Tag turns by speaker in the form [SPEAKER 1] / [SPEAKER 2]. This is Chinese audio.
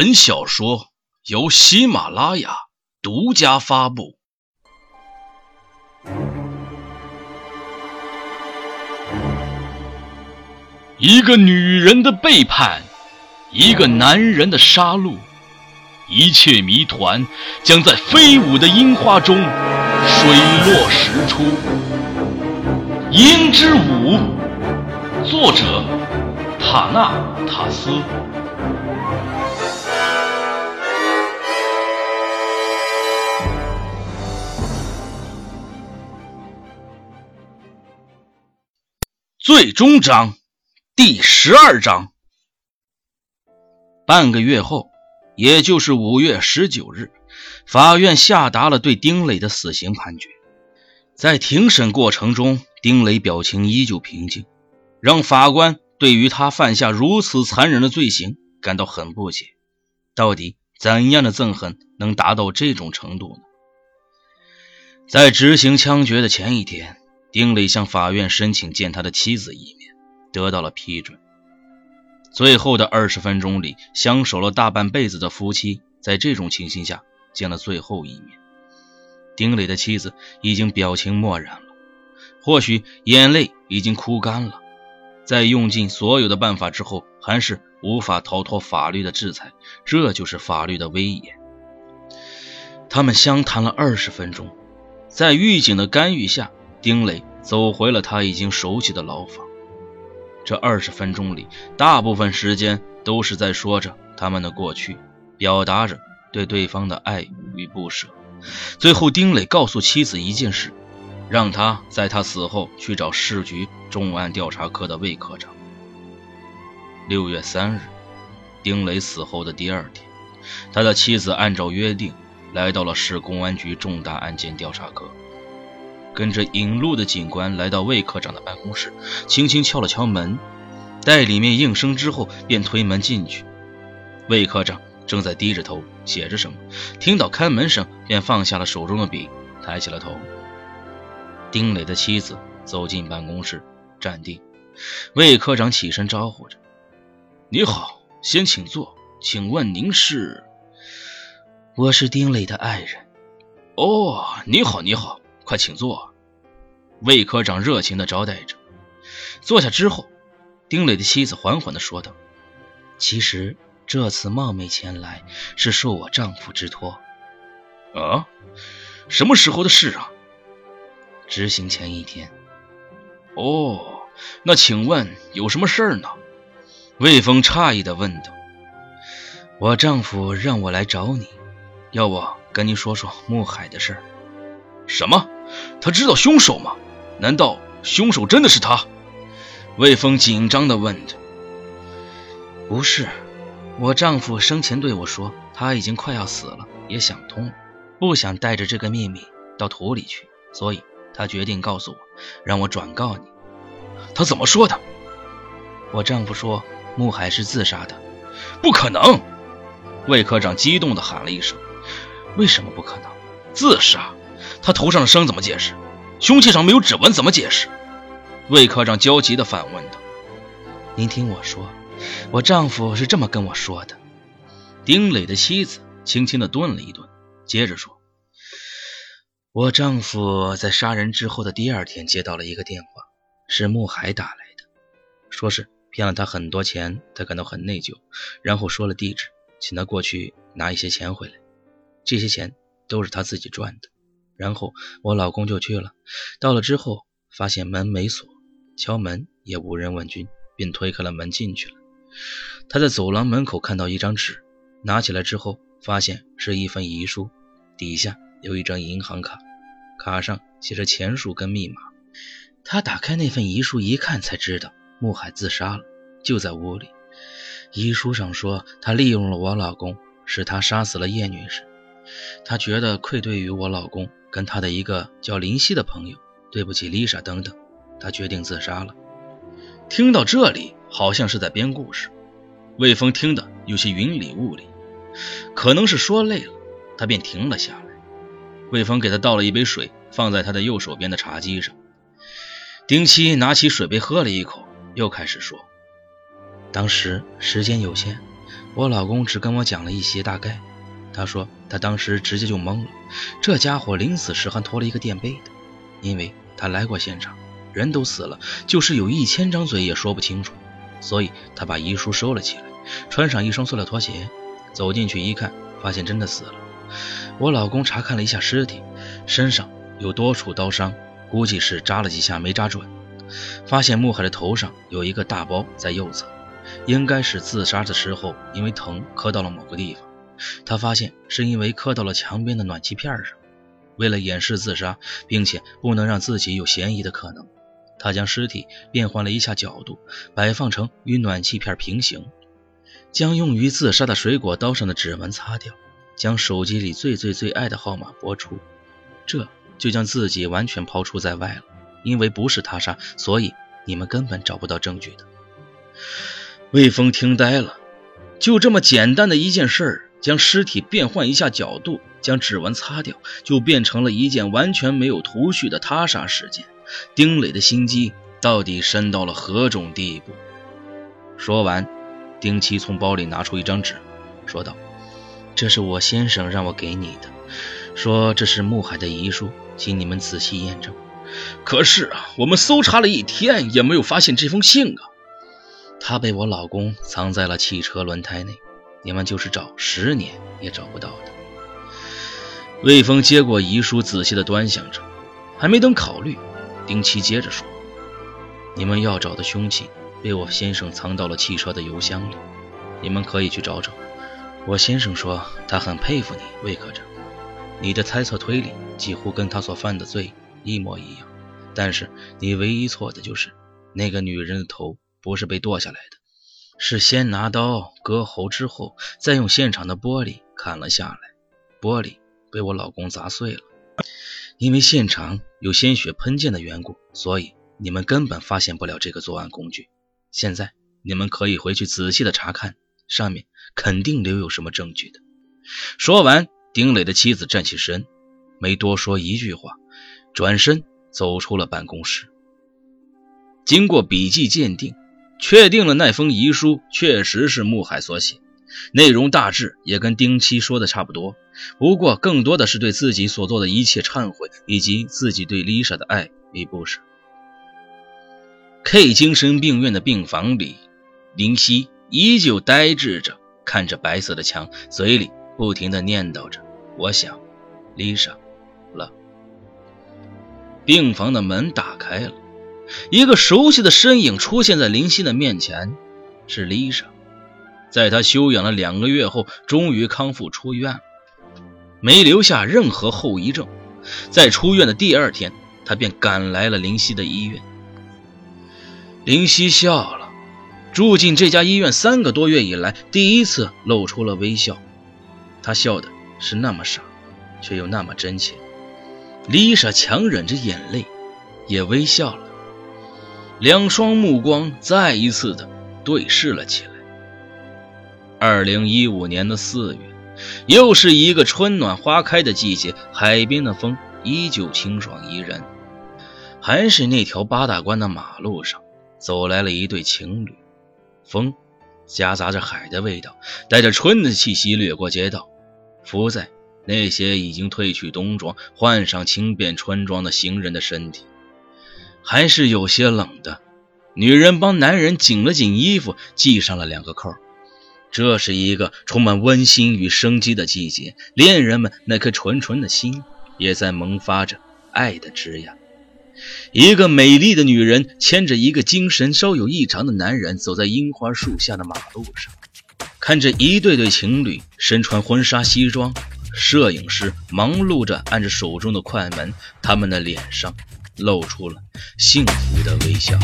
[SPEAKER 1] 本小说由喜马拉雅独家发布。一个女人的背叛，一个男人的杀戮，一切谜团将在飞舞的樱花中水落石出。《樱之舞》，作者塔纳塔斯。最终章，第十二章。半个月后，也就是五月十九日，法院下达了对丁磊的死刑判决。在庭审过程中，丁磊表情依旧平静，让法官对于他犯下如此残忍的罪行感到很不解。到底怎样的憎恨能达到这种程度呢？在执行枪决的前一天，丁磊向法院申请见他的妻子一面，得到了批准。最后的二十分钟里，相守了大半辈子的夫妻，在这种情形下见了最后一面。丁磊的妻子已经表情漠然了。或许眼泪已经哭干了，在用尽所有的办法之后，还是无法逃脱法律的制裁。这就是法律的威严。他们相谈了二十分钟，在狱警的干预下，丁磊走回了他已经熟悉的牢房。这二十分钟里，大部分时间都是在说着他们的过去，表达着对对方的爱与不舍。最后，丁磊告诉妻子一件事。让他在他死后去找市局重案调查科的魏科长。六月三日，丁磊死后的第二天，他的妻子按照约定来到了市公安局重大案件调查科，跟着引路的警官来到魏科长的办公室，轻轻敲了敲门，待里面应声之后，便推门进去。魏科长正在低着头写着什么，听到开门声，便放下了手中的笔，抬起了头。丁磊的妻子走进办公室，站定。魏科长起身招呼着：“你好，先请坐。请问您是？
[SPEAKER 2] 我是丁磊的爱人。
[SPEAKER 1] 哦，你好，你好，快请坐。”魏科长热情地招待着。坐下之后，丁磊的妻子缓缓地说道：“
[SPEAKER 2] 其实这次冒昧前来，是受我丈夫之托。”
[SPEAKER 1] 啊？什么时候的事啊？
[SPEAKER 2] 执行前一天，
[SPEAKER 1] 哦，那请问有什么事儿呢？魏峰诧异的问道。
[SPEAKER 2] 我丈夫让我来找你，要我跟你说说穆海的事儿。
[SPEAKER 1] 什么？他知道凶手吗？难道凶手真的是他？魏峰紧张的问着。
[SPEAKER 2] 不是，我丈夫生前对我说，他已经快要死了，也想通了，不想带着这个秘密到土里去，所以。他决定告诉我，让我转告你。
[SPEAKER 1] 他怎么说的？
[SPEAKER 2] 我丈夫说穆海是自杀的。
[SPEAKER 1] 不可能！魏科长激动地喊了一声：“
[SPEAKER 2] 为什么不可能？
[SPEAKER 1] 自杀？他头上的伤怎么解释？凶器上没有指纹怎么解释？”魏科长焦急地反问道：“
[SPEAKER 2] 您听我说，我丈夫是这么跟我说的。”
[SPEAKER 1] 丁磊的妻子轻轻地顿了一顿，接着说。
[SPEAKER 2] 我丈夫在杀人之后的第二天接到了一个电话，是穆海打来的，说是骗了他很多钱，他感到很内疚，然后说了地址，请他过去拿一些钱回来。这些钱都是他自己赚的。然后我老公就去了，到了之后发现门没锁，敲门也无人问津，便推开了门进去了。他在走廊门口看到一张纸，拿起来之后发现是一份遗书，底下有一张银行卡。卡上写着钱数跟密码。他打开那份遗书一看，才知道穆海自杀了，就在屋里。遗书上说，他利用了我老公，使他杀死了叶女士。他觉得愧对于我老公跟他的一个叫林夕的朋友，对不起丽莎等等，他决定自杀了。
[SPEAKER 1] 听到这里，好像是在编故事。魏峰听得有些云里雾里，可能是说累了，他便停了下来。魏峰给他倒了一杯水，放在他的右手边的茶几上。丁七拿起水杯喝了一口，又开始说：“
[SPEAKER 2] 当时时间有限，我老公只跟我讲了一些大概。他说他当时直接就懵了，这家伙临死时还拖了一个垫背的，因为他来过现场，人都死了，就是有一千张嘴也说不清楚，所以他把遗书收了起来，穿上一双塑料拖鞋，走进去一看，发现真的死了。我老公查看了一下尸体，身上有多处刀伤，估计是扎了几下没扎准。发现穆海的头上有一个大包在右侧，应该是自杀的时候因为疼磕到了某个地方。他发现是因为磕到了墙边的暖气片上。为了掩饰自杀，并且不能让自己有嫌疑的可能，他将尸体变换了一下角度，摆放成与暖气片平行，将用于自杀的水果刀上的指纹擦掉，将手机里最最最爱的号码拨出，这就将自己完全抛出在外了。因为不是他杀，所以你们根本找不到证据的。
[SPEAKER 1] 魏峰听呆了，就这么简单的一件事儿，将尸体变换一下角度，将指纹擦掉，就变成了一件完全没有头绪的他杀事件。丁磊的心机到底深到了何种地步？说完，丁七从包里拿出一张纸，说道：“
[SPEAKER 2] 这是我先生让我给你的，说这是穆海的遗书，请你们仔细验证。”
[SPEAKER 1] 可是啊，我们搜查了一天也没有发现这封信啊。
[SPEAKER 2] 他被我老公藏在了汽车轮胎内，你们就是找十年也找不到的。
[SPEAKER 1] 魏峰接过遗书，仔细的端详着，还没等考虑，丁七接着说：“
[SPEAKER 2] 你们要找的凶器被我先生藏到了汽车的油箱里，你们可以去找找。我先生说他很佩服你，魏科长，你的猜测推理几乎跟他所犯的罪。”一模一样，但是你唯一错的就是那个女人的头不是被剁下来的，是先拿刀割喉之后，再用现场的玻璃砍了下来，玻璃被我老公砸碎了。因为现场有鲜血喷溅的缘故，所以你们根本发现不了这个作案工具。现在你们可以回去仔细的查看，上面肯定留有什么证据的。
[SPEAKER 1] 说完，丁磊的妻子站起身，没多说一句话。转身走出了办公室。经过笔迹鉴定，确定了那封遗书确实是穆海所写，内容大致也跟丁七说的差不多，不过更多的是对自己所做的一切忏悔，以及自己对丽莎的爱与不舍。K 精神病院的病房里，林夕依旧呆滞着，看着白色的墙，嘴里不停的念叨着：“我想，丽莎了。”病房的门打开了，一个熟悉的身影出现在林夕的面前，是丽莎。在她休养了两个月后，终于康复出院了，没留下任何后遗症。在出院的第二天，她便赶来了林夕的医院。林夕笑了，住进这家医院三个多月以来，第一次露出了微笑。她笑的是那么傻，却又那么真切。丽莎强忍着眼泪，也微笑了。两双目光再一次的对视了起来。二零一五年的四月，又是一个春暖花开的季节，海边的风依旧清爽宜人。还是那条八大关的马路上，走来了一对情侣。风夹杂着海的味道，带着春的气息掠过街道，浮在。那些已经褪去冬装、换上轻便春装的行人的身体，还是有些冷的。女人帮男人紧了紧衣服，系上了两个扣。这是一个充满温馨与生机的季节，恋人们那颗纯纯的心也在萌发着爱的枝芽。一个美丽的女人牵着一个精神稍有异常的男人，走在樱花树下的马路上，看着一对对情侣身穿婚纱西装。摄影师忙碌着按着手中的快门，他们的脸上露出了幸福的微笑。